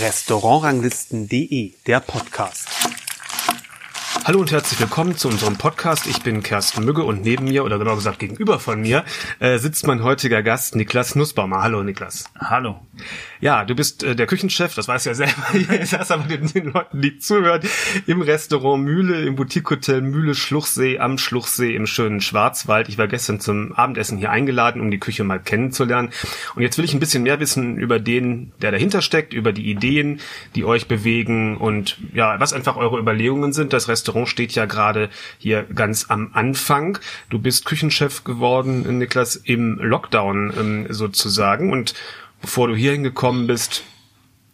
Restaurantranglisten.de, der Podcast. Hallo und herzlich willkommen zu unserem Podcast. Ich bin Kersten Mügge und neben mir, oder genau gesagt gegenüber von mir, äh, sitzt mein heutiger Gast Niklas Nussbaumer. Hallo Niklas. Hallo. Ja, du bist äh, der Küchenchef, das weiß ja selber, ich sag's aber den, den, Leuten, die zuhören, im Restaurant Mühle, im Boutique-Hotel Mühle Schluchsee am Schluchsee im schönen Schwarzwald. Ich war gestern zum Abendessen hier eingeladen, um die Küche mal kennenzulernen. Und jetzt will ich ein bisschen mehr wissen über den, der dahinter steckt, über die Ideen, die euch bewegen und ja, was einfach eure Überlegungen sind. Das Restaurant Restaurant steht ja gerade hier ganz am Anfang. Du bist Küchenchef geworden, Niklas, im Lockdown ähm, sozusagen. Und bevor du hier hingekommen bist,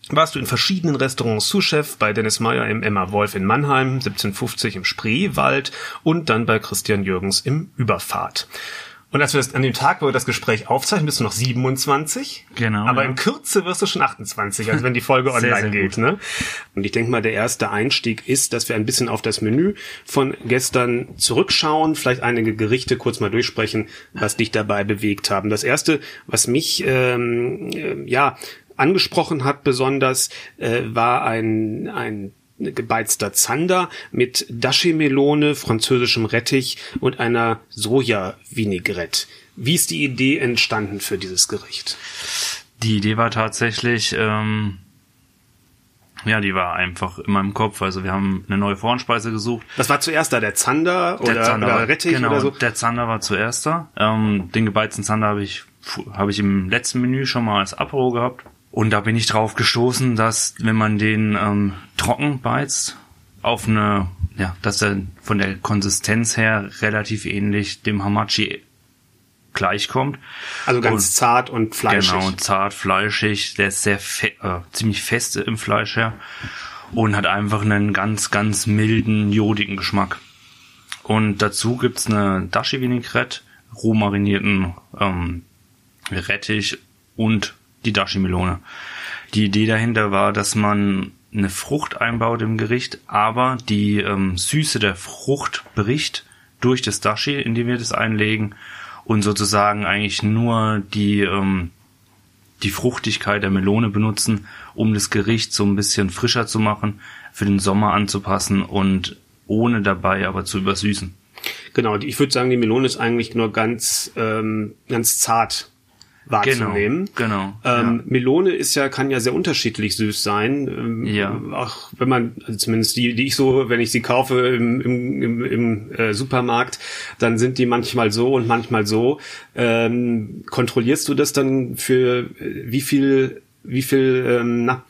warst du in verschiedenen Restaurants Sous-Chef, bei Dennis Meyer im Emma Wolf in Mannheim, 1750 im Spreewald und dann bei Christian Jürgens im Überfahrt. Und als wir das, an dem Tag, wo wir das Gespräch aufzeichnen, bist du noch 27. Genau. Aber ja. in Kürze wirst du schon 28, also wenn die Folge online sehr, sehr geht. Ne? Und ich denke mal, der erste Einstieg ist, dass wir ein bisschen auf das Menü von gestern zurückschauen, vielleicht einige Gerichte kurz mal durchsprechen, was dich dabei bewegt haben. Das erste, was mich ähm, äh, ja angesprochen hat besonders, äh, war ein, ein gebeizter Zander mit Dashi-Melone, französischem Rettich und einer Soja-Vinaigrette. Wie ist die Idee entstanden für dieses Gericht? Die Idee war tatsächlich, ähm, ja, die war einfach in meinem Kopf. Also wir haben eine neue Vorspeise gesucht. Was war zuerst da? Der Zander oder, der Zander oder Rettich genau, oder so? Der Zander war zuerst da. Ähm, den gebeizten Zander habe ich, habe ich im letzten Menü schon mal als Apro gehabt. Und da bin ich drauf gestoßen, dass wenn man den ähm, trocken beizt, auf eine, ja, dass er von der Konsistenz her relativ ähnlich dem Hamachi gleichkommt. Also ganz und, zart und fleischig. Genau, zart, fleischig. Der ist sehr fe äh, ziemlich fest im Fleisch her und hat einfach einen ganz, ganz milden, jodigen Geschmack. Und dazu gibt's eine Dashi Vinaigrette, roh marinierten ähm, Rettich und die Dashi-Melone. Die Idee dahinter war, dass man eine Frucht einbaut im Gericht, aber die ähm, Süße der Frucht bricht durch das Dashi, in dem wir das einlegen und sozusagen eigentlich nur die ähm, die Fruchtigkeit der Melone benutzen, um das Gericht so ein bisschen frischer zu machen, für den Sommer anzupassen und ohne dabei aber zu übersüßen. Genau, ich würde sagen, die Melone ist eigentlich nur ganz ähm, ganz zart wahrzunehmen. Genau. genau ähm, ja. Melone ist ja, kann ja sehr unterschiedlich süß sein. Ähm, ja. Auch wenn man, also zumindest die, die ich so, wenn ich sie kaufe im, im, im, im äh, Supermarkt, dann sind die manchmal so und manchmal so. Ähm, kontrollierst du das dann für äh, wie viel, wie viel, ähm, na,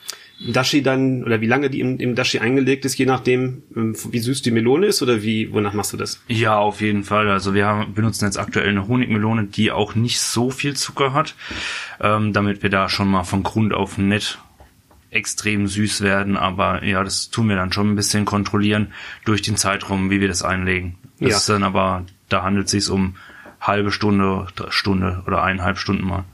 Dashi dann oder wie lange die im, im Dashi eingelegt ist, je nachdem, ähm, wie süß die Melone ist oder wie, wonach machst du das? Ja, auf jeden Fall. Also wir haben, benutzen jetzt aktuell eine Honigmelone, die auch nicht so viel Zucker hat, ähm, damit wir da schon mal von Grund auf nett extrem süß werden, aber ja, das tun wir dann schon ein bisschen kontrollieren durch den Zeitraum, wie wir das einlegen. Das ja. ist dann aber, da handelt es sich um halbe Stunde, Stunde oder eineinhalb Stunden mal.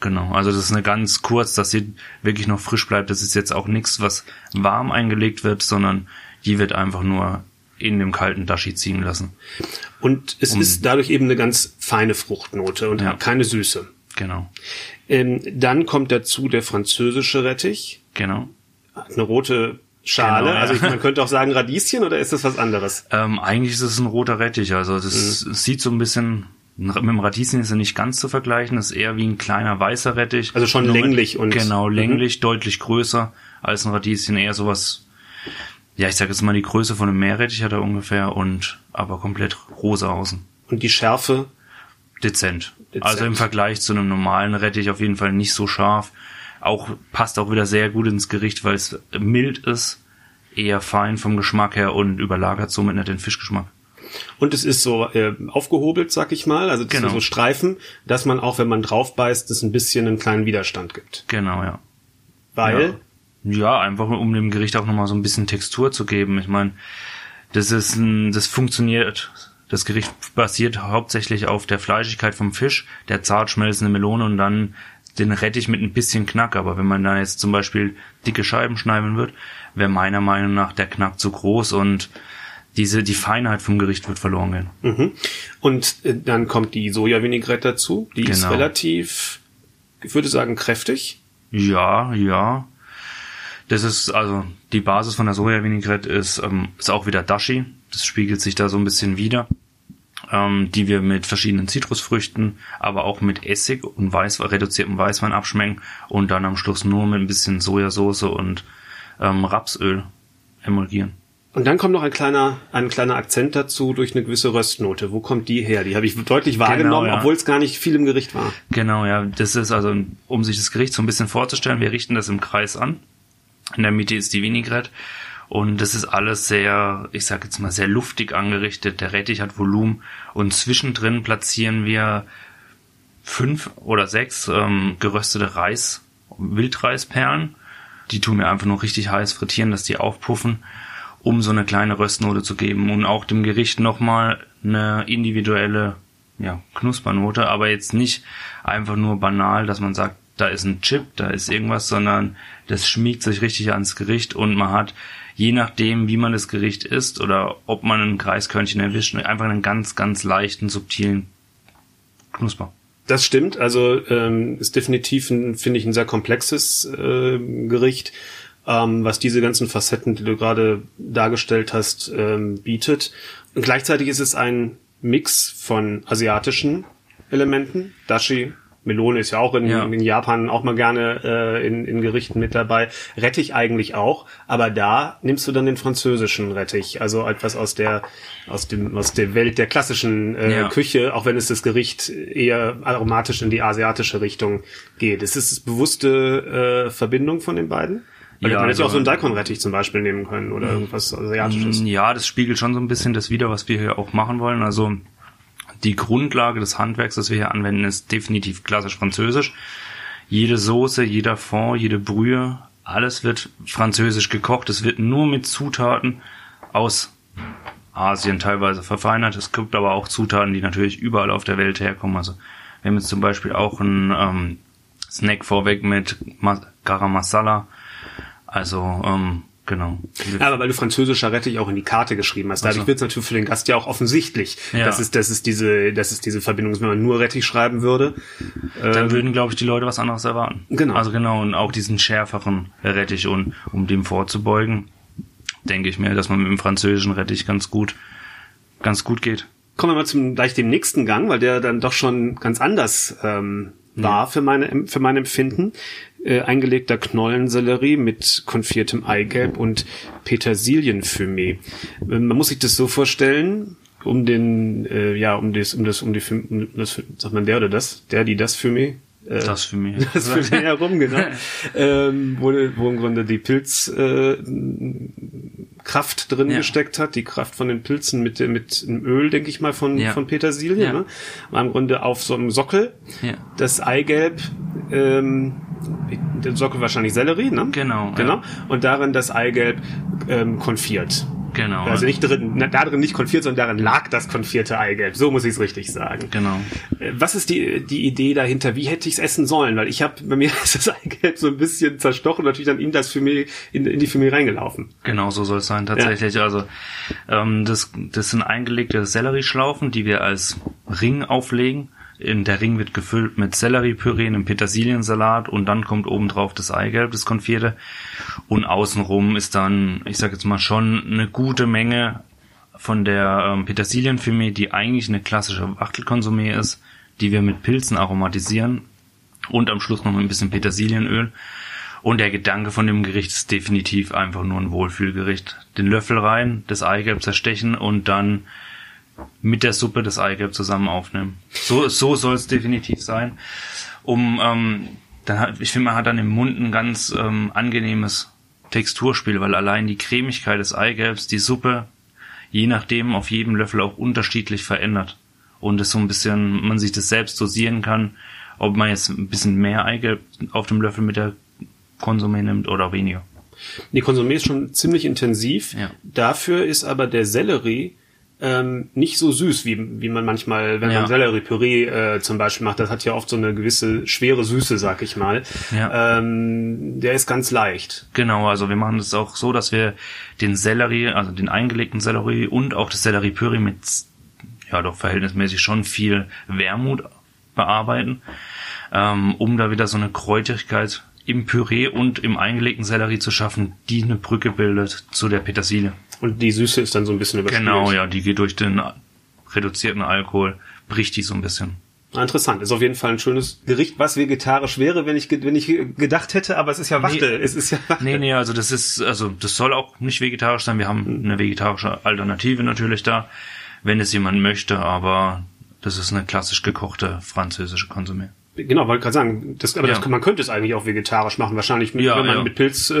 Genau, also das ist eine ganz kurz, dass sie wirklich noch frisch bleibt. Das ist jetzt auch nichts, was warm eingelegt wird, sondern die wird einfach nur in dem kalten Dashi ziehen lassen. Und es um, ist dadurch eben eine ganz feine Fruchtnote und ja. keine Süße. Genau. Ähm, dann kommt dazu der französische Rettich. Genau. Eine rote Schale. Genau, ja. Also ich, man könnte auch sagen Radieschen oder ist das was anderes? Ähm, eigentlich ist es ein roter Rettich. Also das mhm. sieht so ein bisschen mit dem Radieschen ist er nicht ganz zu vergleichen, das ist eher wie ein kleiner weißer Rettich. Also schon länglich und. Genau, mhm. länglich, mhm. deutlich größer als ein Radieschen, eher sowas, ja, ich sag jetzt mal die Größe von einem Meerrettich hat er ungefähr und aber komplett rosa außen. Und die Schärfe? Dezent. Dezent. Also im Vergleich zu einem normalen Rettich auf jeden Fall nicht so scharf. Auch, passt auch wieder sehr gut ins Gericht, weil es mild ist, eher fein vom Geschmack her und überlagert somit nicht den Fischgeschmack. Und es ist so äh, aufgehobelt, sag ich mal, also genau. so Streifen, dass man auch, wenn man drauf beißt, es ein bisschen einen kleinen Widerstand gibt. Genau, ja. Weil? Ja, ja einfach um dem Gericht auch nochmal so ein bisschen Textur zu geben. Ich meine, das ist ein, das funktioniert. Das Gericht basiert hauptsächlich auf der Fleischigkeit vom Fisch, der zart schmelzende Melone und dann den Rettich mit ein bisschen Knack. Aber wenn man da jetzt zum Beispiel dicke Scheiben schneiden wird, wäre meiner Meinung nach der Knack zu groß und diese, die Feinheit vom Gericht wird verloren gehen. Mhm. Und äh, dann kommt die Soja-Vinaigrette dazu. Die genau. ist relativ ich würde sagen, kräftig. Ja, ja. Das ist also die Basis von der Soja-Vinaigrette ist, ähm, ist auch wieder Dashi. Das spiegelt sich da so ein bisschen wieder. Ähm, die wir mit verschiedenen Zitrusfrüchten, aber auch mit Essig und Weiß, reduziertem Weißwein abschmecken und dann am Schluss nur mit ein bisschen Sojasauce und ähm, Rapsöl emulgieren. Und dann kommt noch ein kleiner, ein kleiner Akzent dazu durch eine gewisse Röstnote. Wo kommt die her? Die habe ich deutlich wahrgenommen, genau, ja. obwohl es gar nicht viel im Gericht war. Genau, ja. Das ist also, um sich das Gericht so ein bisschen vorzustellen, wir richten das im Kreis an. In der Mitte ist die Vinaigrette. Und das ist alles sehr, ich sag jetzt mal, sehr luftig angerichtet. Der Rettich hat Volumen. Und zwischendrin platzieren wir fünf oder sechs ähm, geröstete Reis, Wildreisperlen. Die tun wir einfach nur richtig heiß frittieren, dass die aufpuffen um so eine kleine Röstnote zu geben und auch dem Gericht nochmal eine individuelle ja, Knuspernote, aber jetzt nicht einfach nur banal, dass man sagt, da ist ein Chip, da ist irgendwas, sondern das schmiegt sich richtig ans Gericht und man hat, je nachdem, wie man das Gericht isst oder ob man ein Kreiskörnchen erwischt, einfach einen ganz, ganz leichten, subtilen Knusper. Das stimmt, also ähm, ist definitiv, finde ich, ein sehr komplexes äh, Gericht ähm, was diese ganzen Facetten, die du gerade dargestellt hast, ähm, bietet. Und gleichzeitig ist es ein Mix von asiatischen Elementen. Dashi, Melone ist ja auch in, ja. in Japan auch mal gerne äh, in, in Gerichten mit dabei. Rettich eigentlich auch, aber da nimmst du dann den französischen Rettich, also etwas aus der aus dem aus der Welt der klassischen äh, ja. Küche, auch wenn es das Gericht eher aromatisch in die asiatische Richtung geht. Ist es bewusste äh, Verbindung von den beiden? Weil ja, man hätte also, auch so einen Daikon-Rettich zum Beispiel nehmen können oder irgendwas Asiatisches. Ja, das spiegelt schon so ein bisschen das wider, was wir hier auch machen wollen. Also die Grundlage des Handwerks, das wir hier anwenden, ist definitiv klassisch französisch. Jede Soße, jeder Fond, jede Brühe, alles wird französisch gekocht. Es wird nur mit Zutaten aus Asien teilweise verfeinert. Es gibt aber auch Zutaten, die natürlich überall auf der Welt herkommen. Also wir haben jetzt zum Beispiel auch einen ähm, Snack vorweg mit Garam Masala also, ähm, genau. Aber weil du französischer Rettich auch in die Karte geschrieben hast. Dadurch also. wird es natürlich für den Gast ja auch offensichtlich, ja. dass, es, dass, es diese, dass es diese Verbindung ist. Wenn man nur Rettich schreiben würde. Dann ähm, würden, glaube ich, die Leute was anderes erwarten. Genau. Also genau, und auch diesen schärferen Rettich. Und um dem vorzubeugen, denke ich mir, dass man mit dem französischen Rettich ganz gut, ganz gut geht. Kommen wir mal zum gleich dem nächsten Gang, weil der dann doch schon ganz anders ähm, war für meine für mein Empfinden äh, eingelegter Knollensellerie mit konfiertem Eigelb und Petersilienfumé. Äh, man muss sich das so vorstellen, um den, äh, ja, um das, um das, um die, um das, sagt man der oder das, der, die das Fumé, äh, das für mich. Das für mich herum, genau. ähm, wo, wo im Grunde die Pilzkraft äh, drin ja. gesteckt hat, die Kraft von den Pilzen mit, mit einem Öl, denke ich mal, von, ja. von Petersilie. Ja. Ne? War im Grunde auf so einem Sockel. Ja. Das Eigelb ähm, der Sockel wahrscheinlich Sellerie, ne? Genau. Genau. Ja. Und darin das Eigelb ähm, konfiert. Genau. Also nicht drin, da drin nicht konfiert, sondern darin lag das konfierte Eigelb. So muss ich es richtig sagen. Genau. Äh, was ist die, die Idee dahinter? Wie hätte ich es essen sollen? Weil ich habe bei mir ist das Eigelb so ein bisschen zerstochen, natürlich dann in das Fumé, in, in die Fumé reingelaufen. Genau, so soll es sein tatsächlich. Ja. Also ähm, das, das sind eingelegte Sellerieschlaufen, die wir als Ring auflegen in der Ring wird gefüllt mit Selleriepüree, einem Petersiliensalat und dann kommt obendrauf das Eigelb, das Konfierte. Und außenrum ist dann, ich sag jetzt mal schon, eine gute Menge von der ähm, Petersilienfumé, die eigentlich eine klassische Wachtelkonsumé ist, die wir mit Pilzen aromatisieren und am Schluss noch ein bisschen Petersilienöl. Und der Gedanke von dem Gericht ist definitiv einfach nur ein Wohlfühlgericht. Den Löffel rein, das Eigelb zerstechen und dann mit der Suppe das Eigelb zusammen aufnehmen. So, so soll es definitiv sein. Um, ähm, dann hat, ich finde, man hat dann im Mund ein ganz ähm, angenehmes Texturspiel, weil allein die Cremigkeit des Eigelbs die Suppe je nachdem auf jedem Löffel auch unterschiedlich verändert. Und es so ein bisschen, man sich das selbst dosieren kann, ob man jetzt ein bisschen mehr Eigelb auf dem Löffel mit der Konsumé nimmt oder weniger. Die Konsumé ist schon ziemlich intensiv. Ja. Dafür ist aber der Sellerie ähm, nicht so süß, wie, wie man manchmal, wenn ja. man Sellerie-Püree äh, zum Beispiel macht, das hat ja oft so eine gewisse schwere Süße, sag ich mal. Ja. Ähm, der ist ganz leicht. Genau, also wir machen es auch so, dass wir den Sellerie, also den eingelegten Sellerie und auch das Sellerie-Püree mit, ja doch verhältnismäßig schon viel Wermut bearbeiten. ähm, um da wieder so eine Kräuterigkeit im Püree und im eingelegten Sellerie zu schaffen, die eine Brücke bildet zu der Petersilie. Und die Süße ist dann so ein bisschen überspielt. Genau, ja, die geht durch den reduzierten Alkohol, bricht die so ein bisschen. Ah, interessant. Ist auf jeden Fall ein schönes Gericht, was vegetarisch wäre, wenn ich, wenn ich gedacht hätte, aber es ist ja Wachtel. Nee, es ist ja Wachtel. Nee, nee, also das ist, also das soll auch nicht vegetarisch sein. Wir haben eine vegetarische Alternative natürlich da, wenn es jemand möchte, aber das ist eine klassisch gekochte französische Konsumé. Genau, wollte gerade sagen, das, aber Ja. das, man könnte es eigentlich auch vegetarisch machen, wahrscheinlich, mit, Ja, wenn man ja. mit Pilz, äh,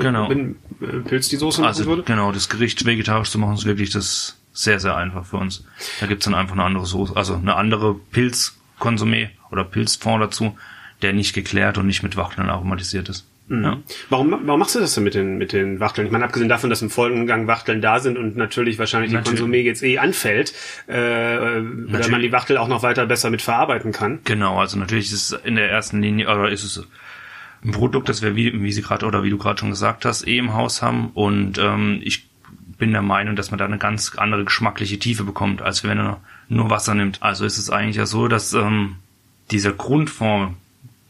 Genau. wenn, äh, Pilz die Soße machen Also würde. genau, das Gericht vegetarisch zu machen ist wirklich das sehr, sehr einfach für uns. Da gibt's dann einfach eine andere Soße, also eine andere Pilzkonsumé oder Pilzfond dazu, der nicht geklärt und nicht mit Wachteln aromatisiert ist. Ja. Warum, warum machst du das denn mit den, mit den Wachteln? Ich meine, abgesehen davon, dass im Folgengang Wachteln da sind und natürlich wahrscheinlich die Natürlich. Konsumé jetzt eh anfällt, äh, weil man die Wachtel auch noch weiter besser mit verarbeiten kann. Genau, also natürlich ist es in der ersten Linie, oder ist es ein Produkt, das wir, wie, wie sie gerade, oder wie du gerade schon gesagt hast, eh im Haus haben. Und ähm, ich bin der Meinung, dass man da eine ganz andere geschmackliche Tiefe bekommt, als wenn er nur Wasser nimmt. Also ist es eigentlich ja so, dass ähm, dieser Grundform,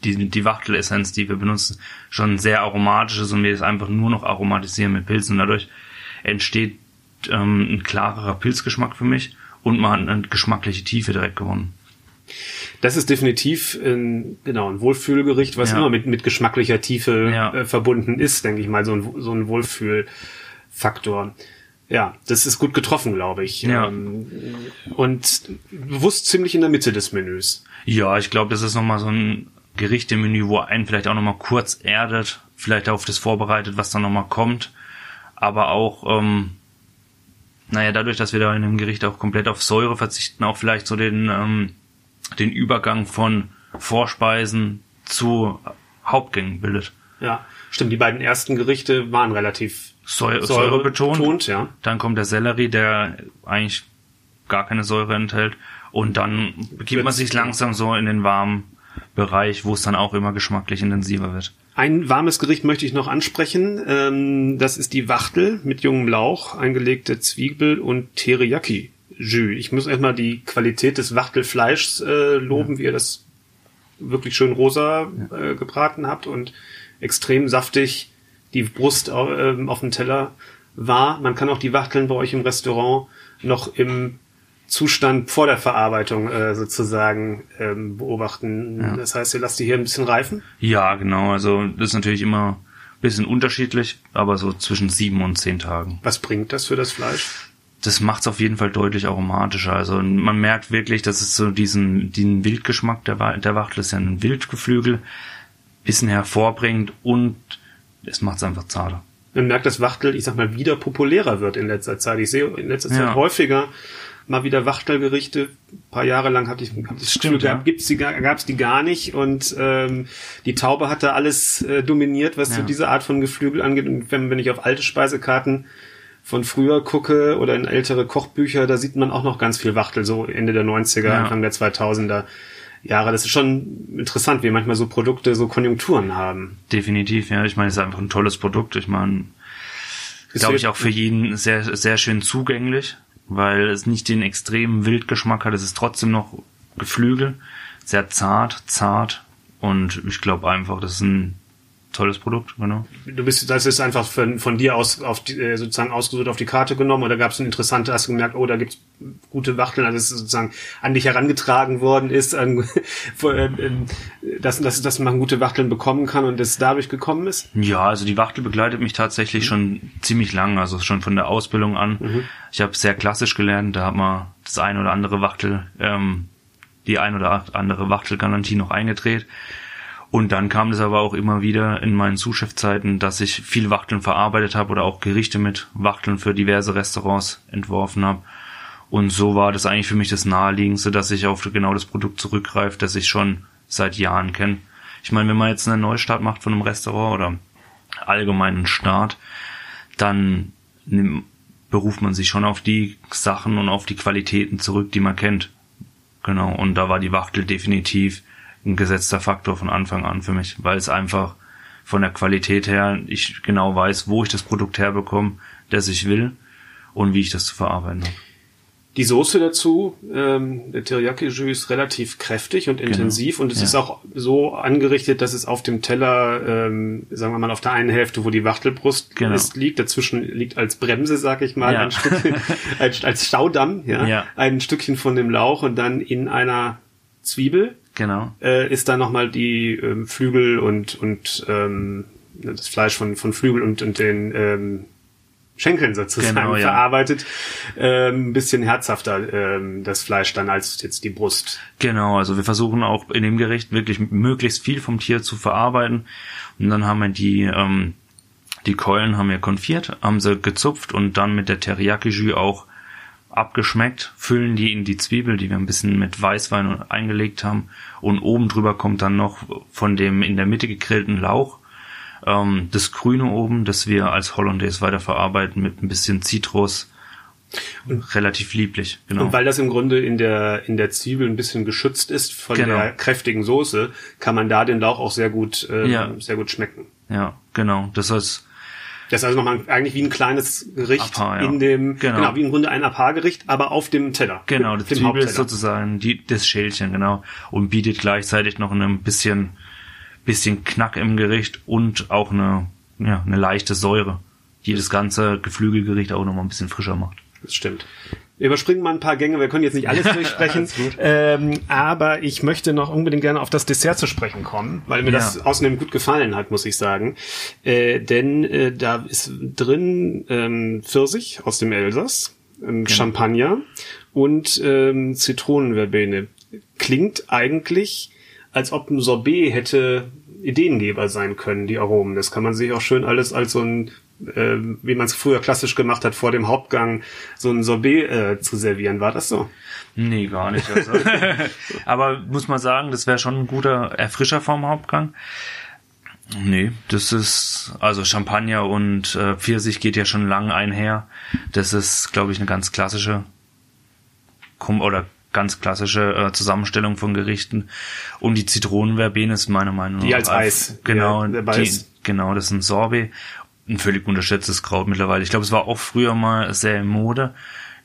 die, die Wachtelessenz, die wir benutzen, schon sehr aromatisch ist und wir es einfach nur noch aromatisieren mit Pilzen. Und dadurch entsteht ähm, ein klarerer Pilzgeschmack für mich und man hat eine geschmackliche Tiefe direkt gewonnen. Das ist definitiv ein, genau, ein Wohlfühlgericht, was Ja. immer mit, mit geschmacklicher Tiefe Ja. äh, verbunden ist, denke ich mal, so ein, so ein Wohlfühlfaktor. Ja, das ist gut getroffen, glaube ich. Ja. Ähm, und bewusst ziemlich in der Mitte des Menüs. Ja, ich glaube, das ist nochmal so ein Gerichtemenü, wo einen vielleicht auch nochmal kurz erdet, vielleicht auf das vorbereitet, was dann nochmal kommt. Aber auch, ähm, naja, dadurch, dass wir da in dem Gericht auch komplett auf Säure verzichten, auch vielleicht so den, ähm, den Übergang von Vorspeisen zu Hauptgängen bildet. Ja, stimmt. Die beiden ersten Gerichte waren relativ Säure, Säure betont. betont, ja. Dann kommt der Sellerie, der eigentlich gar keine Säure enthält. Und dann begibt man sich langsam so in den warmen Bereich, wo es dann auch immer geschmacklich intensiver wird. Ein warmes Gericht möchte ich noch ansprechen. Ähm, das ist die Wachtel mit jungem Lauch, eingelegte Zwiebel und Teriyaki. Jus. Ich muss erstmal die Qualität des Wachtelfleischs äh, loben, wie ihr das wirklich schön rosa äh, gebraten habt und extrem saftig die Brust ähm, auf dem Teller war. Man kann auch die Wachteln bei euch im Restaurant noch im Zustand vor der Verarbeitung äh, sozusagen ähm, beobachten. Das heißt, ihr lasst die hier ein bisschen reifen. Ja, genau. Also das ist natürlich immer ein bisschen unterschiedlich, aber so zwischen sieben und zehn Tagen. Was bringt das für das Fleisch? Das macht es auf jeden Fall deutlich aromatischer. Also man merkt wirklich, dass es so diesen, diesen Wildgeschmack der, der Wachtel ist ja ein Wildgeflügel, bisschen hervorbringt und es macht es einfach zarter. Man merkt, dass Wachtel, ich sag mal, wieder populärer wird in letzter Zeit. Ich sehe in letzter Zeit Ja. häufiger mal wieder Wachtelgerichte. Ein paar Jahre lang hatte ich, hab das Stimmt, Gefühl ja. gibt's die, gar- gab's die gar nicht. Und ähm, die Taube hat da alles äh, dominiert, was so Ja. diese Art von Geflügel angeht. Und wenn, wenn ich auf alte Speisekarten von früher gucke oder in ältere Kochbücher, da sieht man auch noch ganz viel Wachtel, so Ende der 90er, Ja. Anfang der 2000er Jahre. Das ist schon interessant, wie manchmal so Produkte so Konjunkturen haben. Definitiv, ja. Ich meine, es ist einfach ein tolles Produkt. Ich meine, glaube ich auch für jeden sehr, sehr schön zugänglich, weil es nicht den extremen Wildgeschmack hat. Es ist trotzdem noch Geflügel, sehr zart, zart und ich glaube einfach, das ist ein tolles Produkt, genau. Du bist, das ist einfach von, von dir aus auf die, äh, sozusagen ausgesucht auf die Karte genommen oder gab es eine interessante, hast du gemerkt, oh, da gibt's gute Wachteln, also es sozusagen an dich herangetragen worden ist, an, vor, äh, ähm, dass, dass, dass man gute Wachteln bekommen kann und es dadurch gekommen ist? Ja, also die Wachtel begleitet mich tatsächlich schon ziemlich lang, also schon von der Ausbildung an. Ich habe sehr klassisch gelernt, da hat man das ein oder andere Wachtel, ähm, die ein oder andere Wachtelgarantie noch eingedreht. Und dann kam es aber auch immer wieder in meinen Zuschefzeiten, dass ich viel Wachteln verarbeitet habe oder auch Gerichte mit Wachteln für diverse Restaurants entworfen habe. Und so war das eigentlich für mich das Naheliegendste, dass ich auf genau das Produkt zurückgreife, das ich schon seit Jahren kenne. Ich meine, wenn man jetzt einen Neustart macht von einem Restaurant oder allgemeinen Start, dann beruft man sich schon auf die Sachen und auf die Qualitäten zurück, die man kennt. Genau, und da war die Wachtel definitiv ein gesetzter Faktor von Anfang an für mich, weil es einfach von der Qualität her, ich genau weiß, wo ich das Produkt herbekomme, das ich will und wie ich das zu verarbeiten habe. Die Soße dazu, ähm, der Teriyaki-Jus ist relativ kräftig und intensiv genau. und es ja. ist auch so angerichtet, dass es auf dem Teller, ähm, sagen wir mal, auf der einen Hälfte, wo die Wachtelbrust genau. ist, liegt, dazwischen liegt als Bremse, sag ich mal, ja. ein Stückchen, als, als Staudamm, ja, ja, ein Stückchen von dem Lauch und dann in einer Zwiebel genau. äh, ist dann nochmal die ähm, Flügel und, und ähm, das Fleisch von, von Flügel und, und den ähm, Schenkeln sozusagen genau, ja. verarbeitet. Ähm, ein bisschen herzhafter ähm, das Fleisch dann als jetzt die Brust. Genau, also wir versuchen auch in dem Gericht wirklich möglichst viel vom Tier zu verarbeiten. Und dann haben wir die, ähm, die Keulen haben wir konfiert, haben sie gezupft und dann mit der Teriyaki-Jus auch abgeschmeckt, füllen die in die Zwiebel, die wir ein bisschen mit Weißwein eingelegt haben. Und oben drüber kommt dann noch von dem in der Mitte gegrillten Lauch ähm, das Grüne oben, das wir als Hollandaise weiterverarbeiten mit ein bisschen Zitrus. Und, relativ lieblich, genau. Und weil das im Grunde in der, in der Zwiebel ein bisschen geschützt ist von genau. der kräftigen Soße, kann man da den Lauch auch sehr gut, äh, ja. sehr gut schmecken. Ja, genau. Das heißt, das ist also nochmal eigentlich wie ein kleines Gericht Apar, ja. in dem, genau. genau. wie im Grunde ein Apar-Gericht, aber auf dem Teller. Genau, die Zwiebel ist sozusagen die, das Schälchen, genau. Und bietet gleichzeitig noch ein bisschen bisschen Knack im Gericht und auch eine, ja, eine leichte Säure, die das ganze Geflügelgericht auch noch mal ein bisschen frischer macht. Das stimmt. Überspringen mal ein paar Gänge, wir können jetzt nicht alles durchsprechen, ähm, aber ich möchte noch unbedingt gerne auf das Dessert zu sprechen kommen, weil mir ja. das außerdem gut gefallen hat, muss ich sagen. Äh, denn äh, da ist drin ähm, Pfirsich aus dem Elsass, ähm, genau. Champagner und ähm, Zitronenverbene. Klingt eigentlich als ob ein Sorbet hätte Ideengeber sein können, die Aromen. Das kann man sich auch schön alles als so ein, äh, wie man es früher klassisch gemacht hat, vor dem Hauptgang so ein Sorbet äh, zu servieren. War das so? Nee, gar nicht. Also. Aber muss man sagen, das wäre schon ein guter Erfrischer vorm Hauptgang. Nee, das ist, also Champagner und äh, Pfirsich geht ja schon lang einher. Das ist, glaube ich, eine ganz klassische oder ganz klassische äh, Zusammenstellung von Gerichten. Und die Zitronenverbene ist meiner Meinung nach. Die als Eis. Genau, ja, die, genau, das ist ein Sorbet. Ein völlig unterschätztes Kraut mittlerweile. Ich glaube, es war auch früher mal sehr in Mode.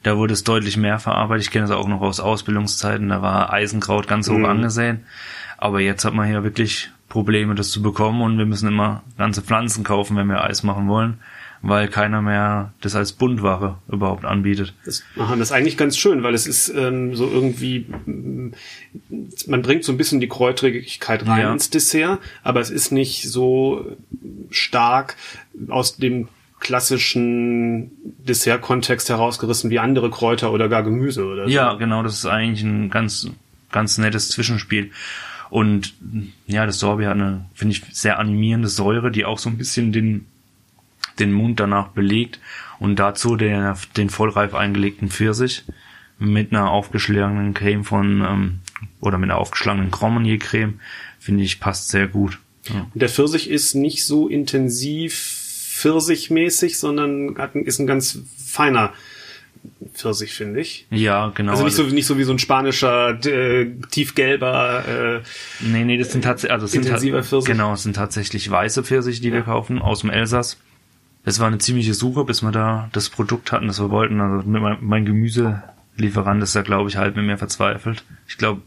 Da wurde es deutlich mehr verarbeitet. Ich kenne es auch noch aus Ausbildungszeiten. Da war Eisenkraut ganz hoch mhm. angesehen. Aber jetzt hat man hier wirklich Probleme, das zu bekommen. Und wir müssen immer ganze Pflanzen kaufen, wenn wir Eis machen wollen weil keiner mehr das als Buntware überhaupt anbietet. Das, aha, das ist eigentlich ganz schön, weil es ist ähm, so irgendwie, man bringt so ein bisschen die Kräutrigkeit rein ja. ins Dessert, aber es ist nicht so stark aus dem klassischen Dessert-Kontext herausgerissen wie andere Kräuter oder gar Gemüse oder so. Ja, genau, das ist eigentlich ein ganz, ganz nettes Zwischenspiel. Und ja, das Sorbet hat eine, finde ich, sehr animierende Säure, die auch so ein bisschen den den Mund danach belegt und dazu den, den vollreif eingelegten Pfirsich mit einer aufgeschlagenen Creme von ähm, oder mit einer aufgeschlagenen Cremonier-Creme finde ich passt sehr gut. Ja. Der Pfirsich ist nicht so intensiv pfirsichmäßig, sondern hat, ist ein ganz feiner Pfirsich, finde ich. Ja, genau. Also nicht so, nicht so wie so ein spanischer, äh, tiefgelber, äh, Nee, nee, das sind tatsächlich, also sind intensiver Pfirsich. Genau, es sind tatsächlich weiße Pfirsiche, die ja. wir kaufen, aus dem Elsass es war eine ziemliche Suche, bis wir da das Produkt hatten, das wir wollten. Also mein, Gemüselieferant ist da, glaube ich, halb mit mir verzweifelt. Ich glaube,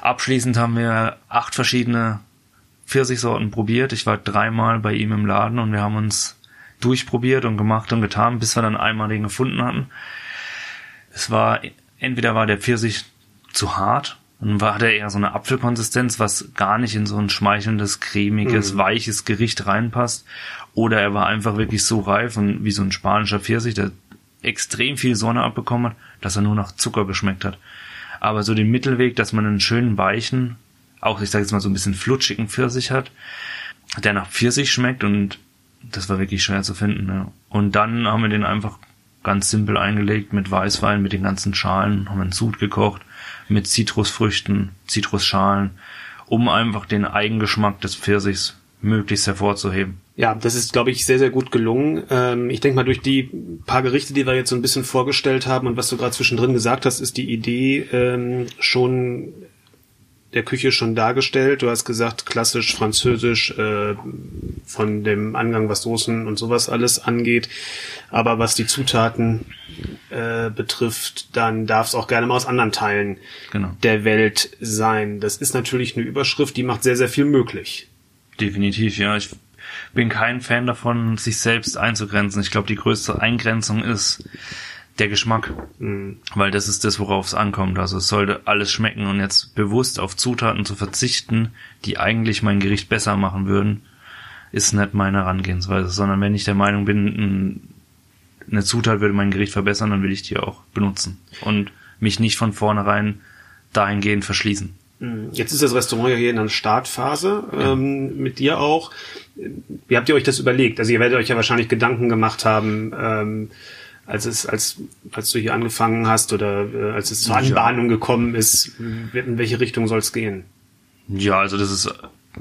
abschließend haben wir acht verschiedene Pfirsichsorten probiert. Ich war dreimal bei ihm im Laden und wir haben uns durchprobiert und gemacht und getan, bis wir dann einmal den gefunden hatten. Es war, entweder war der Pfirsich zu hart und war der eher so eine Apfelkonsistenz, was gar nicht in so ein schmeichelndes, cremiges, mhm. weiches Gericht reinpasst. Oder er war einfach wirklich so reif und wie so ein spanischer Pfirsich, der extrem viel Sonne abbekommen hat, dass er nur nach Zucker geschmeckt hat. Aber so den Mittelweg, dass man einen schönen weichen, auch ich sage jetzt mal so ein bisschen flutschigen Pfirsich hat, der nach Pfirsich schmeckt und das war wirklich schwer zu finden. Ja. Und dann haben wir den einfach ganz simpel eingelegt mit Weißwein, mit den ganzen Schalen, haben einen Sud gekocht, mit Zitrusfrüchten, Zitrusschalen, um einfach den Eigengeschmack des Pfirsichs möglichst hervorzuheben. Ja, das ist, glaube ich, sehr, sehr gut gelungen. Ähm, ich denke mal, durch die paar Gerichte, die wir jetzt so ein bisschen vorgestellt haben und was du gerade zwischendrin gesagt hast, ist die Idee ähm, schon der Küche schon dargestellt. Du hast gesagt, klassisch französisch äh, von dem Angang, was Soßen und sowas alles angeht. Aber was die Zutaten äh, betrifft, dann darf es auch gerne mal aus anderen Teilen genau. der Welt sein. Das ist natürlich eine Überschrift, die macht sehr, sehr viel möglich. Definitiv, ja. Ich bin kein Fan davon, sich selbst einzugrenzen. Ich glaube, die größte Eingrenzung ist der Geschmack. Mhm. Weil das ist das, worauf es ankommt. Also es sollte alles schmecken und jetzt bewusst auf Zutaten zu verzichten, die eigentlich mein Gericht besser machen würden, ist nicht meine Herangehensweise, sondern wenn ich der Meinung bin, eine Zutat würde mein Gericht verbessern, dann will ich die auch benutzen und mich nicht von vornherein dahingehend verschließen. Mhm. Jetzt ist das Restaurant ja hier in einer Startphase, ja. ähm, mit dir auch. Wie habt ihr euch das überlegt? Also ihr werdet euch ja wahrscheinlich Gedanken gemacht haben, ähm, als es, als, als du hier angefangen hast oder äh, als es zur Anbahnung gekommen ist, in welche Richtung soll es gehen? Ja, also das ist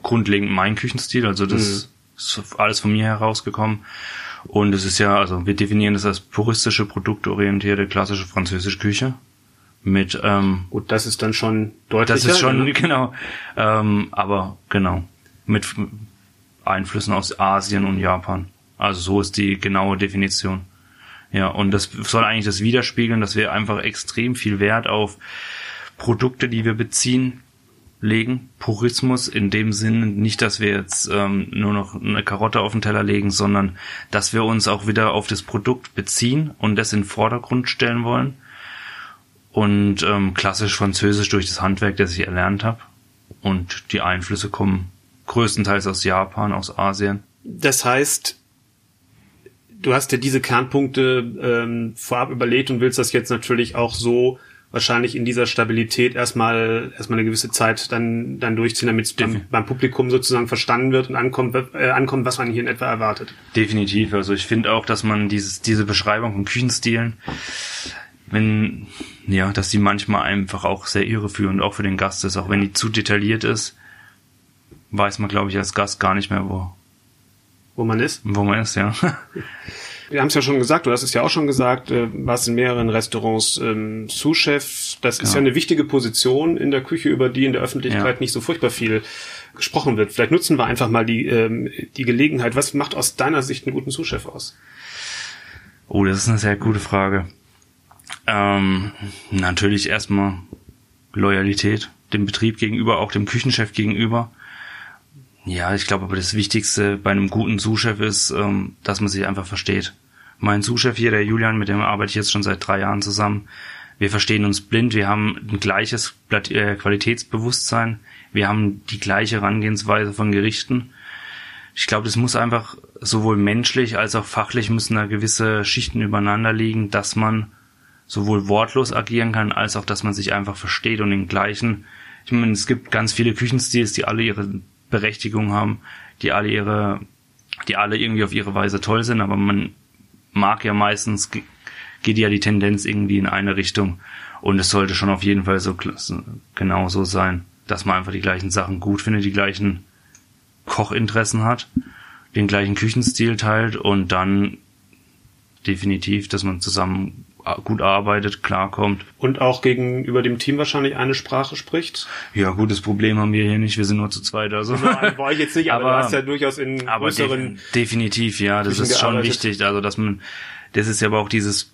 grundlegend mein Küchenstil, also das mhm. ist alles von mir herausgekommen. Und es ist ja, also wir definieren das als puristische, produktorientierte, klassische französische Küche. Mit, ähm, Gut, das ist dann schon deutlicher. Das ist schon, ne? genau, ähm, aber genau, mit Einflüssen aus Asien und Japan. Also so ist die genaue Definition. Ja, und das soll eigentlich das widerspiegeln, dass wir einfach extrem viel Wert auf Produkte, die wir beziehen, legen. Purismus in dem Sinn nicht, dass wir jetzt ähm, nur noch eine Karotte auf den Teller legen, sondern dass wir uns auch wieder auf das Produkt beziehen und das in den Vordergrund stellen wollen. Und ähm, klassisch Französisch durch das Handwerk, das ich erlernt habe. Und die Einflüsse kommen größtenteils aus Japan, aus Asien. Das heißt, du hast dir diese Kernpunkte ähm, vorab überlegt und willst das jetzt natürlich auch so wahrscheinlich in dieser Stabilität erstmal erstmal eine gewisse Zeit dann dann durchziehen, damit es beim, beim, Publikum sozusagen verstanden wird und ankommt, äh, ankommt, was man hier in etwa erwartet. Definitiv. Also ich finde auch, dass man dieses diese Beschreibung von Küchenstilen, wenn ja, dass die manchmal einfach auch sehr irreführend auch für den Gast ist, auch wenn die zu detailliert ist, weiß man glaube ich als Gast gar nicht mehr wo wo man ist. Wo man ist, ja. Wir haben es ja schon gesagt, du hast es ja auch schon gesagt, äh, warst in mehreren Restaurants ähm, Sous-Chef. Das genau. ist ja eine wichtige Position in der Küche, über die in der Öffentlichkeit ja. nicht so furchtbar viel gesprochen wird. Vielleicht nutzen wir einfach mal die, ähm, die Gelegenheit. Was macht aus deiner Sicht einen guten Sous-Chef aus? Oh, das ist eine sehr gute Frage. Ähm, natürlich erstmal Loyalität dem Betrieb gegenüber, auch dem Küchenchef gegenüber. Ja, ich glaube aber das Wichtigste bei einem guten Sous-Chef ist, ähm, dass man sich einfach versteht. Mein Sous-Chef hier, der Julian, mit dem arbeite ich jetzt schon seit drei Jahren zusammen. Wir verstehen uns blind, wir haben ein gleiches äh, Qualitätsbewusstsein, wir haben die gleiche Herangehensweise von Gerichten. Ich glaube, das muss einfach sowohl menschlich als auch fachlich müssen da gewisse Schichten übereinander liegen, dass man sowohl wortlos agieren kann, als auch, dass man sich einfach versteht und den gleichen. Ich meine, es gibt ganz viele Küchenstils, die alle ihre Berechtigung haben, die alle ihre, die alle irgendwie auf ihre Weise toll sind, aber man mag ja meistens, geht ja die Tendenz irgendwie in eine Richtung. Und es sollte schon auf jeden Fall so genau so sein, dass man einfach die gleichen Sachen gut findet, die gleichen Kochinteressen hat, den gleichen Küchenstil teilt und dann definitiv, dass man zusammen gut arbeitet, klarkommt. Und auch gegenüber dem Team wahrscheinlich eine Sprache spricht? Ja, gut, das Problem haben wir hier nicht, wir sind nur zu zweit. Also. Nein, war ich jetzt nicht, aber, aber du hast ja durchaus in aber größeren... De definitiv, ja, das ist schon gearbeitet. wichtig. Also, dass man, das ist ja aber auch dieses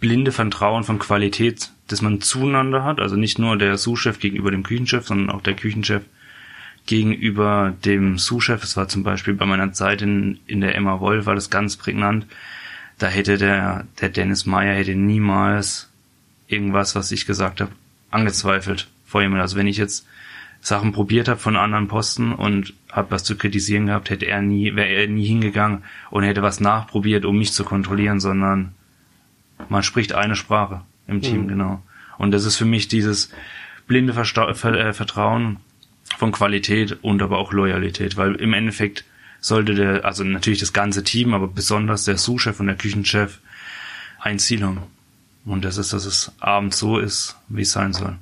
blinde Vertrauen von Qualität, dass man zueinander hat. Also nicht nur der Sous-Chef gegenüber dem Küchenchef, sondern auch der Küchenchef gegenüber dem Sous-Chef. Es war zum Beispiel bei meiner Zeit in, in der Emma Wolf, war das ganz prägnant da hätte der, der Dennis Meyer hätte niemals irgendwas, was ich gesagt habe, angezweifelt vor jemand. Also wenn ich jetzt Sachen probiert habe von anderen Posten und habe was zu kritisieren gehabt, hätte er nie, wäre er nie hingegangen und hätte was nachprobiert, um mich zu kontrollieren, sondern man spricht eine Sprache im Team, mhm. genau. Und das ist für mich dieses blinde Versta äh, Vertrauen von Qualität und aber auch Loyalität, weil im Endeffekt sollte der, also natürlich das ganze Team, aber besonders der Sous-Chef und der Küchenchef ein Ziel haben. Und das ist, dass es abends so ist, wie es sein soll.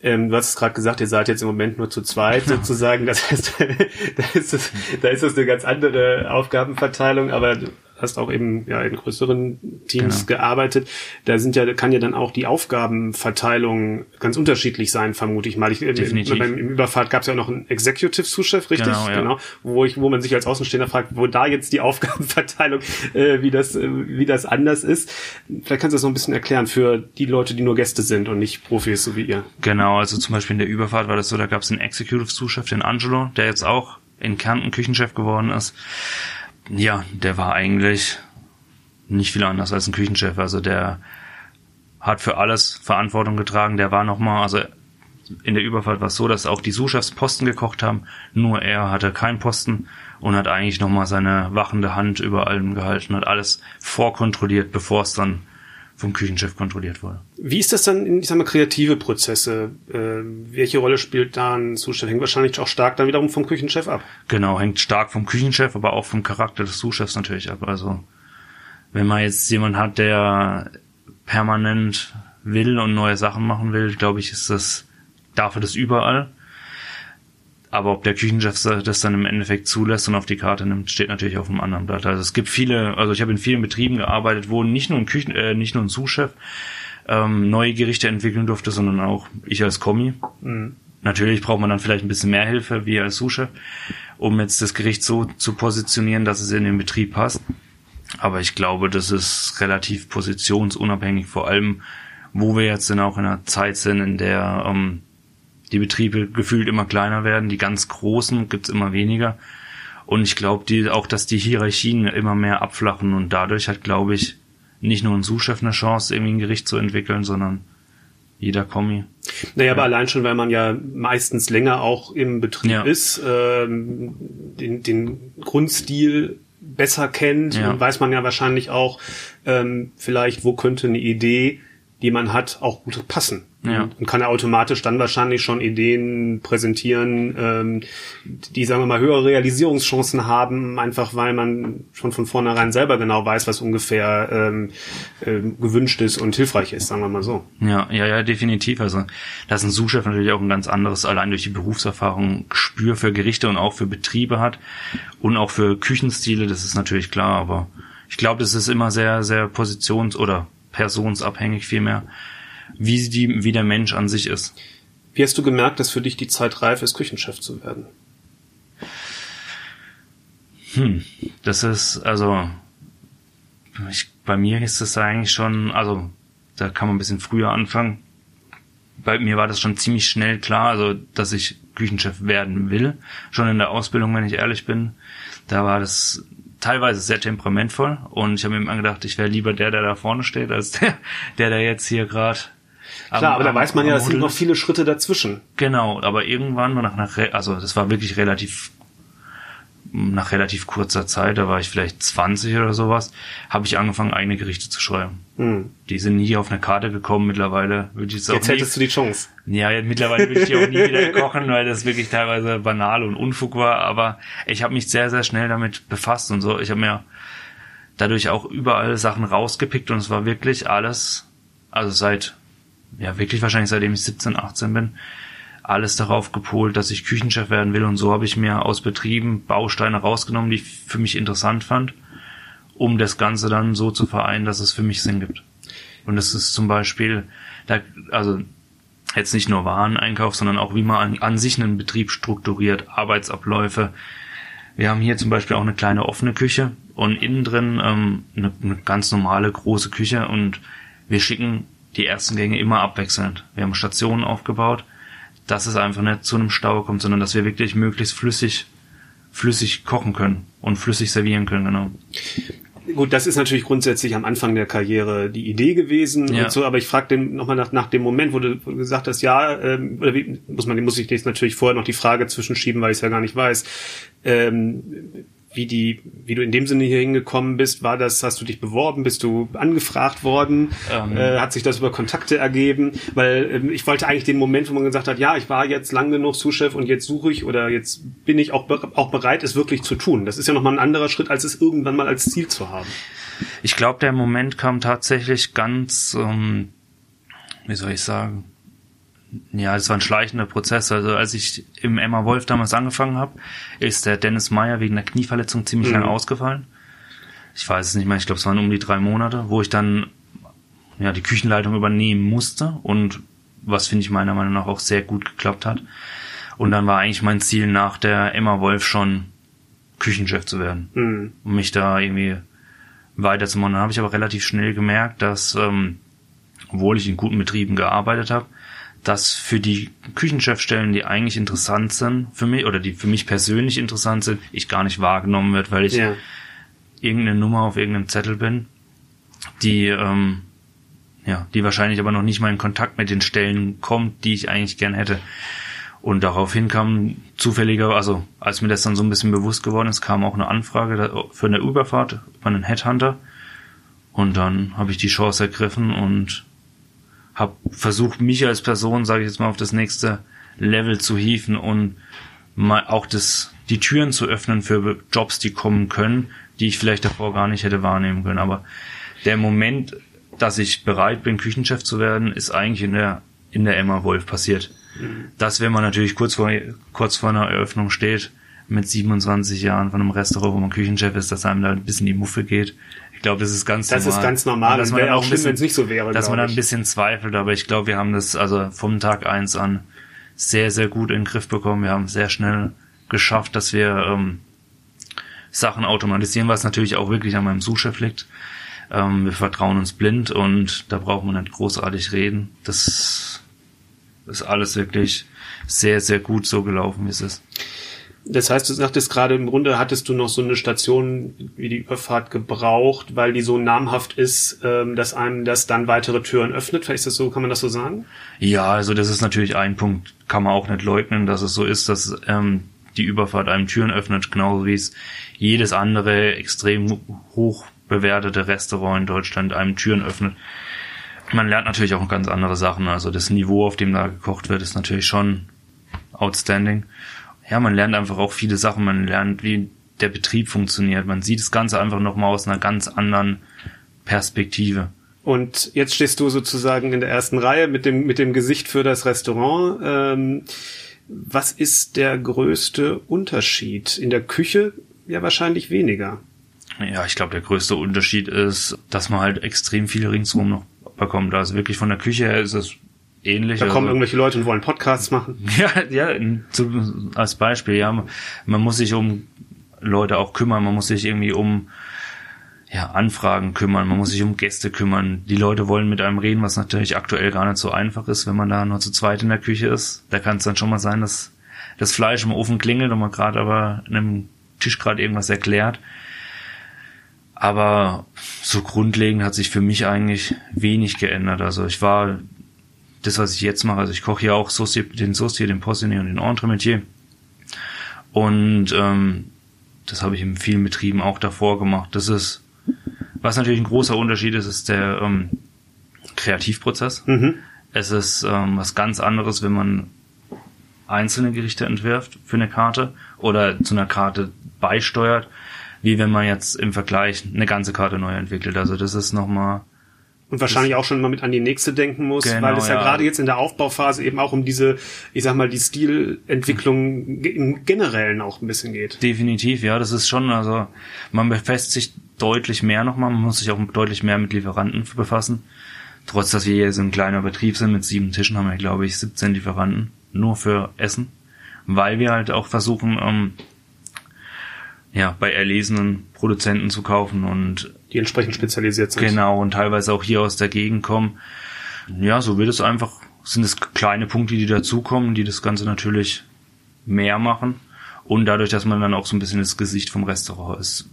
Ähm, du hast es gerade gesagt, ihr seid jetzt im Moment nur zu zweit genau. sozusagen. Das heißt, da ist, das, da ist das eine ganz andere Aufgabenverteilung. Aber hast auch eben ja in größeren Teams genau. gearbeitet. Da sind ja, kann ja dann auch die Aufgabenverteilung ganz unterschiedlich sein, vermute ich mal. Ich, Definitiv. Beim, Im Überfahrt gab es ja noch einen Executive Sous-Chef, richtig? Genau, ja. genau. Wo ich, wo man sich als Außenstehender fragt, wo da jetzt die Aufgabenverteilung, äh, wie das, äh, wie das anders ist. Vielleicht kannst du das noch ein bisschen erklären für die Leute, die nur Gäste sind und nicht Profis, so wie ihr. Genau, also zum Beispiel in der Überfahrt war das so, da gab es einen Executive Sous-Chef, den Angelo, der jetzt auch in Kärnten Küchenchef geworden ist. Ja, der war eigentlich nicht viel anders als ein Küchenchef. Also der hat für alles Verantwortung getragen. Der war nochmal, also in der Überfahrt war es so, dass auch die Sous-Chefs Posten gekocht haben. Nur er hatte keinen Posten und hat eigentlich nochmal seine wachende Hand über allem gehalten, hat alles vorkontrolliert, bevor es dann vom Küchenchef kontrolliert wurde. Wie ist das dann in, ich sag mal, kreative Prozesse? Äh, welche Rolle spielt da ein Zustand? Hängt wahrscheinlich auch stark dann wiederum vom Küchenchef ab. Genau, hängt stark vom Küchenchef, aber auch vom Charakter des Zuschefs natürlich ab. Also, wenn man jetzt jemand hat, der permanent will und neue Sachen machen will, glaube ich, ist das, darf er das überall. Aber ob der Küchenchef das dann im Endeffekt zulässt und auf die Karte nimmt, steht natürlich auf einem anderen Blatt. Also es gibt viele, also ich habe in vielen Betrieben gearbeitet, wo nicht nur ein Küchen, äh, nicht nur ein Sous-Chef ähm, neue Gerichte entwickeln durfte, sondern auch ich als Kommi. Mhm. Natürlich braucht man dann vielleicht ein bisschen mehr Hilfe, wie als Sous-Chef, um jetzt das Gericht so zu positionieren, dass es in den Betrieb passt. Aber ich glaube, das ist relativ positionsunabhängig, vor allem, wo wir jetzt dann auch in einer Zeit sind, in der ähm, die Betriebe gefühlt immer kleiner werden, die ganz großen gibt's immer weniger. Und ich glaube die, auch, dass die Hierarchien immer mehr abflachen und dadurch hat, glaube ich, nicht nur ein Sous-Chef eine Chance, irgendwie ein Gericht zu entwickeln, sondern jeder Kommi. Naja, ja. aber allein schon, weil man ja meistens länger auch im Betrieb ja. ist, ähm, den, den Grundstil besser kennt, ja. weiß man ja wahrscheinlich auch ähm, vielleicht, wo könnte eine Idee die man hat, auch gut passen. Ja. Und kann er automatisch dann wahrscheinlich schon Ideen präsentieren, ähm, die, sagen wir mal, höhere Realisierungschancen haben, einfach weil man schon von vornherein selber genau weiß, was ungefähr ähm, äh, gewünscht ist und hilfreich ist, sagen wir mal so. Ja, ja, ja, definitiv. Also da ist ein Suchchef natürlich auch ein ganz anderes, allein durch die Berufserfahrung, Gespür für Gerichte und auch für Betriebe hat und auch für Küchenstile, das ist natürlich klar, aber ich glaube, das ist immer sehr, sehr positions- oder personsabhängig vielmehr, wie, die, wie der Mensch an sich ist. Wie hast du gemerkt, dass für dich die Zeit reif ist, Küchenchef zu werden? Hm, das ist, also, ich, bei mir ist das eigentlich schon, also, da kann man ein bisschen früher anfangen. Bei mir war das schon ziemlich schnell klar, also, dass ich Küchenchef werden will. Schon in der Ausbildung, wenn ich ehrlich bin. Da war das teilweise sehr temperamentvoll und ich habe mir immer gedacht, ich wäre lieber der, der da vorne steht, als der, der da jetzt hier gerade Klar, aber da weiß man ja, es sind noch viele Schritte dazwischen. Genau, aber irgendwann nach, nach also das war wirklich relativ nach relativ kurzer Zeit, da war ich vielleicht 20 oder sowas, habe ich angefangen, eigene Gerichte zu schreiben. Mhm. Die sind nie auf eine Karte gekommen. Mittlerweile würde ich jetzt Jetzt hättest du die Chance. Ja, mittlerweile würde ich die auch nie wieder kochen, weil das wirklich teilweise banal und Unfug war. Aber ich habe mich sehr, sehr schnell damit befasst und so. Ich habe mir dadurch auch überall Sachen rausgepickt und es war wirklich alles, also seit, ja wirklich wahrscheinlich seitdem ich 17, 18 bin, alles darauf gepolt, dass ich Küchenchef werden will. Und so habe ich mir aus Betrieben Bausteine rausgenommen, die ich für mich interessant fand, um das Ganze dann so zu vereinen, dass es für mich Sinn gibt. Und das ist zum Beispiel, da, also jetzt nicht nur Wareneinkauf, sondern auch wie man an, an sich einen Betrieb strukturiert, Arbeitsabläufe. Wir haben hier zum Beispiel auch eine kleine offene Küche und innen drin ähm, eine, eine ganz normale große Küche und wir schicken die ersten Gänge immer abwechselnd. Wir haben Stationen aufgebaut dass es einfach nicht zu einem Stau kommt, sondern dass wir wirklich möglichst flüssig, flüssig kochen können und flüssig servieren können, genau. Gut, das ist natürlich grundsätzlich am Anfang der Karriere die Idee gewesen ja. und so, aber ich frage nochmal nach, nach dem Moment, wo du, gesagt hast, ja, ähm, oder wie, muss man, muss ich jetzt natürlich vorher noch die Frage zwischenschieben, weil ich es ja gar nicht weiß. Ähm, wie die, wie du in dem Sinne hier hingekommen bist, war das, hast du dich beworben, bist du angefragt worden, ähm. äh, hat sich das über Kontakte ergeben, weil ähm, ich wollte eigentlich den Moment, wo man gesagt hat, ja, ich war jetzt lang genug Sous-Chef und jetzt suche ich oder jetzt bin ich auch, auch bereit, es wirklich zu tun. Das ist ja nochmal ein anderer Schritt, als es irgendwann mal als Ziel zu haben. Ich glaube, der Moment kam tatsächlich ganz, ähm, wie soll ich sagen, ja, das war ein schleichender Prozess. Also als ich im Emma Wolf damals angefangen habe, ist der Dennis Meyer wegen einer Knieverletzung ziemlich mhm. lange ausgefallen. ich weiß es nicht mehr, ich glaube, es waren um die drei Monate, wo ich dann ja die Küchenleitung übernehmen musste und was finde ich meiner Meinung nach auch sehr gut geklappt hat. Und dann war eigentlich mein Ziel nach der Emma Wolf schon Küchenchef zu werden, mhm. um mich da irgendwie weiterzumachen. Dann habe ich aber relativ schnell gemerkt, dass ähm, obwohl ich in guten Betrieben gearbeitet habe, dass für die Küchenchefstellen, die eigentlich interessant sind für mich oder die für mich persönlich interessant sind, ich gar nicht wahrgenommen wird, weil ich ja. irgendeine Nummer auf irgendeinem Zettel bin, die ähm, ja, die wahrscheinlich aber noch nicht mal in Kontakt mit den Stellen kommt, die ich eigentlich gern hätte. Und daraufhin kam zufälliger, also als mir das dann so ein bisschen bewusst geworden ist, kam auch eine Anfrage für eine Überfahrt von einem Headhunter. Und dann habe ich die Chance ergriffen und habe versucht, mich als Person, sage ich jetzt mal, auf das nächste Level zu hieven und mal auch das, die Türen zu öffnen für Jobs, die kommen können, die ich vielleicht davor gar nicht hätte wahrnehmen können. Aber der Moment, dass ich bereit bin, Küchenchef zu werden, ist eigentlich in der, in der Emma Wolf passiert. Das, wenn man natürlich kurz vor, kurz vor einer Eröffnung steht, mit 27 Jahren von einem Restaurant, wo man Küchenchef ist, dass einem da ein bisschen die Muffe geht, ich glaube, das ist ganz das normal. Das ist ganz normal. Das wäre auch schlimm, wenn es nicht so wäre. Dass man da ein bisschen zweifelt, aber ich glaube, wir haben das also vom Tag eins an sehr, sehr gut in den Griff bekommen. Wir haben sehr schnell geschafft, dass wir ähm, Sachen automatisieren, was natürlich auch wirklich an meinem Suchchef liegt. Ähm, wir vertrauen uns blind und da braucht man nicht großartig reden. Das ist alles wirklich sehr, sehr gut so gelaufen, wie es ist. Das heißt, du sagtest gerade, im Grunde hattest du noch so eine Station wie die Überfahrt gebraucht, weil die so namhaft ist, ähm, dass einem das dann weitere Türen öffnet. Vielleicht ist das so, kann man das so sagen? Ja, also das ist natürlich ein Punkt, kann man auch nicht leugnen, dass es so ist, dass ähm, die Überfahrt einem Türen öffnet, genauso wie es jedes andere extrem hoch bewertete Restaurant in Deutschland einem Türen öffnet. Man lernt natürlich auch ganz andere Sachen. Also das Niveau, auf dem da gekocht wird, ist natürlich schon outstanding ja, man lernt einfach auch viele Sachen. Man lernt, wie der Betrieb funktioniert. Man sieht das Ganze einfach nochmal aus einer ganz anderen Perspektive. Und jetzt stehst du sozusagen in der ersten Reihe mit dem, mit dem Gesicht für das Restaurant. Ähm, was ist der größte Unterschied? In der Küche ja wahrscheinlich weniger. Ja, ich glaube, der größte Unterschied ist, dass man halt extrem viel ringsrum noch bekommt. Also wirklich von der Küche her ist es ähnlich. Da kommen also, irgendwelche Leute und wollen Podcasts machen. Ja, ja, zu, als Beispiel, ja. Man muss sich um Leute auch kümmern, man muss sich irgendwie um ja, Anfragen kümmern, man muss sich um Gäste kümmern. Die Leute wollen mit einem reden, was natürlich aktuell gar nicht so einfach ist, wenn man da nur zu zweit in der Küche ist. Da kann es dann schon mal sein, dass das Fleisch im Ofen klingelt und man gerade aber an einem Tisch gerade irgendwas erklärt. Aber so grundlegend hat sich für mich eigentlich wenig geändert. Also ich war das, was ich jetzt mache. Also ich koche ja auch Saucier, den Saucier, den Possené und den Entremetier. Und ähm, das habe ich in vielen Betrieben auch davor gemacht. Das ist, was natürlich ein großer Unterschied ist, ist der ähm, Kreativprozess. Mhm. Es ist ähm, was ganz anderes, wenn man einzelne Gerichte entwirft für eine Karte oder zu einer Karte beisteuert, wie wenn man jetzt im Vergleich eine ganze Karte neu entwickelt. Also das ist nochmal und wahrscheinlich auch schon mal mit an die nächste denken muss, genau, weil es ja, ja, gerade jetzt in der Aufbauphase eben auch um diese, ich sag mal, die Stilentwicklung im Generellen auch ein bisschen geht. Definitiv, ja, das ist schon, also man befasst sich deutlich mehr nochmal, man muss sich auch deutlich mehr mit Lieferanten befassen. Trotz, dass wir hier so ein kleiner Betrieb sind mit sieben Tischen, haben wir, glaube ich, 17 Lieferanten nur für Essen, weil wir halt auch versuchen, ähm, ja, bei erlesenen Produzenten zu kaufen und die entsprechend spezialisiert sind. Genau, und teilweise auch hier aus der Gegend kommen. Ja, so wird es einfach, sind es kleine Punkte, die dazukommen, die das Ganze natürlich mehr machen. Und dadurch, dass man dann auch so ein bisschen das Gesicht vom Restaurant ist,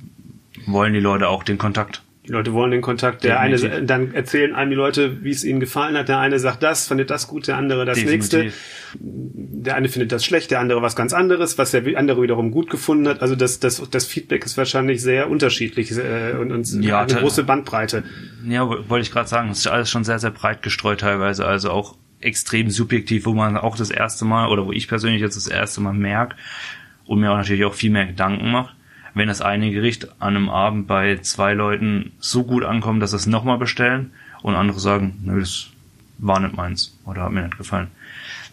wollen die Leute auch den Kontakt. Die Leute wollen den Kontakt. Der Definitiv. eine, dann erzählen einem die Leute, wie es ihnen gefallen hat. Der eine sagt das, findet das gut, der andere das Definitiv. nächste. Der eine findet das schlecht, der andere was ganz anderes, was der andere wiederum gut gefunden hat. Also das, das, das Feedback ist wahrscheinlich sehr unterschiedlich äh, und, und ja, eine große Bandbreite. Ja, wollte ich gerade sagen, es ist alles schon sehr, sehr breit gestreut teilweise. Also auch extrem subjektiv, wo man auch das erste Mal oder wo ich persönlich jetzt das erste Mal merke und mir auch natürlich auch viel mehr Gedanken macht wenn das eine Gericht an einem Abend bei zwei Leuten so gut ankommt, dass sie es nochmal bestellen und andere sagen, nö, das war nicht meins oder hat mir nicht gefallen.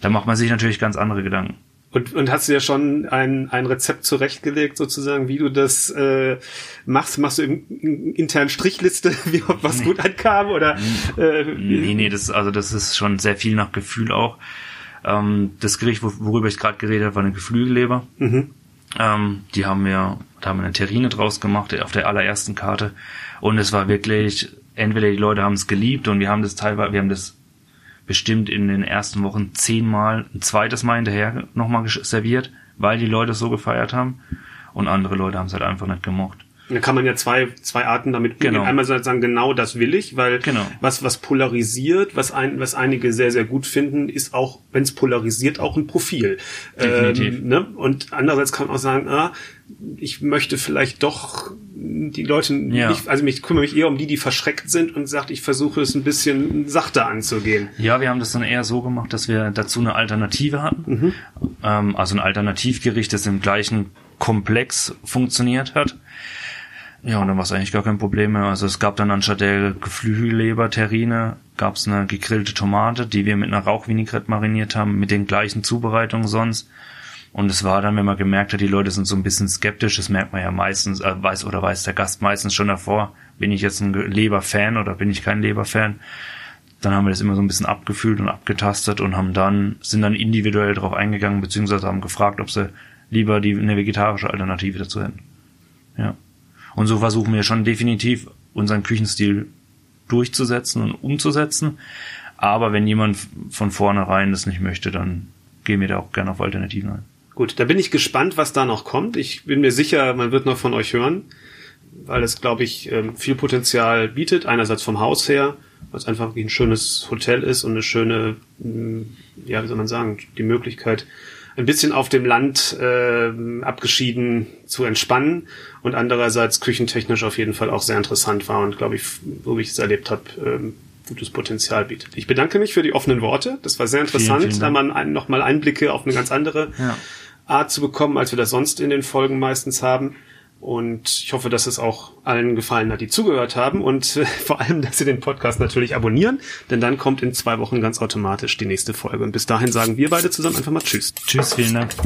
Da macht man sich natürlich ganz andere Gedanken. Und, und hast du ja schon ein, ein Rezept zurechtgelegt, sozusagen, wie du das äh, machst? Machst du im, intern Strichliste, wie ob was nee. gut ankam? Oder äh, nee, nee, das also das ist schon sehr viel nach Gefühl auch. Ähm, das Gericht, worüber ich gerade geredet habe, war eine Geflügelleber. Mhm. Ähm, die haben wir, da haben wir eine Terrine draus gemacht auf der allerersten Karte. Und es war wirklich, entweder die Leute haben es geliebt und wir haben das teilweise, wir haben das bestimmt in den ersten Wochen zehnmal ein zweites Mal hinterher nochmal serviert, weil die Leute es so gefeiert haben. Und andere Leute haben es halt einfach nicht gemocht. Da kann man ja zwei, zwei Arten damit umgehen. Genau. Einmal sagen, genau das will ich, weil genau. was, was polarisiert, was, ein, was einige sehr, sehr gut finden, ist auch, wenn es polarisiert, auch ein Profil. Definitiv. Ähm, ne? Und andererseits kann man auch sagen, ah, ich möchte vielleicht doch die Leute ja. nicht, also ich kümmere mich eher um die, die verschreckt sind und sagt, ich versuche es ein bisschen sachter anzugehen. Ja, wir haben das dann eher so gemacht, dass wir dazu eine Alternative hatten. Mhm. Ähm, also ein Alternativgericht, das im gleichen Komplex funktioniert hat. Ja, und dann war es eigentlich gar kein Problem mehr. Also es gab dann anstatt der Geflügelleber, Terrine, gab es eine gegrillte Tomate, die wir mit einer Rauchvinaigrette mariniert haben, mit den gleichen Zubereitungen sonst. Und es war dann, wenn man gemerkt hat, die Leute sind so ein bisschen skeptisch, das merkt man ja meistens, äh, weiß oder weiß der Gast meistens schon davor, bin ich jetzt ein Leberfan oder bin ich kein Leberfan. Dann haben wir das immer so ein bisschen abgefühlt und abgetastet und haben dann, sind dann individuell darauf eingegangen, beziehungsweise haben gefragt, ob sie lieber die, eine vegetarische Alternative dazu hätten. Ja. Und so versuchen wir schon definitiv unseren Küchenstil durchzusetzen und umzusetzen. Aber wenn jemand von vornherein das nicht möchte, dann gehen wir da auch gerne auf Alternativen ein. Gut, da bin ich gespannt, was da noch kommt. Ich bin mir sicher, man wird noch von euch hören, weil es, glaube ich, ähm, viel Potenzial bietet. Einerseits vom Haus her, weil es einfach wie ein schönes Hotel ist und eine schöne, mm, ja, wie soll man sagen, die Möglichkeit, ein bisschen auf dem Land äh, abgeschieden zu entspannen und andererseits küchentechnisch auf jeden Fall auch sehr interessant war und glaube ich, wo ich es erlebt habe, ähm, gutes Potenzial bietet. Ich bedanke mich für die offenen Worte. Das war sehr interessant, vielen, vielen da man ein, nochmal Einblicke auf eine ganz andere ja. Art zu bekommen, als wir das sonst in den Folgen meistens haben. Und ich hoffe, dass es auch allen gefallen hat, die zugehört haben und äh, vor allem, dass sie den Podcast natürlich abonnieren, denn dann kommt in zwei Wochen ganz automatisch die nächste Folge. Und bis dahin sagen wir beide zusammen einfach mal Tschüss. Tschüss, vielen Dank.